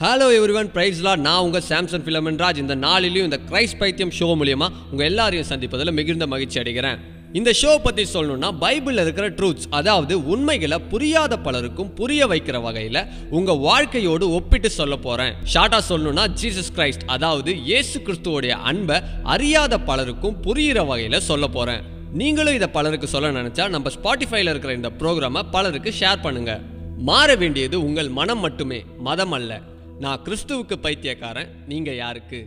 Hello everyone பிரைஸ்லா நான் உங்கள் Samsung ஃபிலமன்ராஜ் இந்த நாளிலையும் இந்த கிரைஸ்ட் பைத்தியம் ஷோ மூலியமா உங்கள் எல்லாரையும் சந்திப்பதில் மிகுந்த மகிழ்ச்சி அடைகிறேன். இந்த ஷோ பற்றி சொல்லணும்னா பைபிளில் இருக்கிற ட்ரூத்ஸ் அதாவது உண்மைகளை புரியாத பலருக்கும் புரிய வைக்கிற வகையில் உங்கள் வாழ்க்கையோடு ஒப்பிட்டு சொல்ல போகிறேன் ஷார்ட்டாக சொல்லணும்னா ஜீசஸ் கிரைஸ்ட் அதாவது இயேசு கிறிஸ்துவோடைய அன்பை அறியாத பலருக்கும் புரியிற வகையில் சொல்ல போகிறேன் நீங்களும் இதை பலருக்கு சொல்ல நினச்சா நம்ம ஸ்பாட்டிஃபைல இருக்கிற இந்த ப்ரோக்ராமை பலருக்கு ஷேர் பண்ணுங்கள் மாற வேண்டியது உங்கள் மனம் மட்டுமே மதம் அல்ல. நான் கிறிஸ்துவுக்கு பைத்தியக்காரன் நீங்கள் யாருக்கு?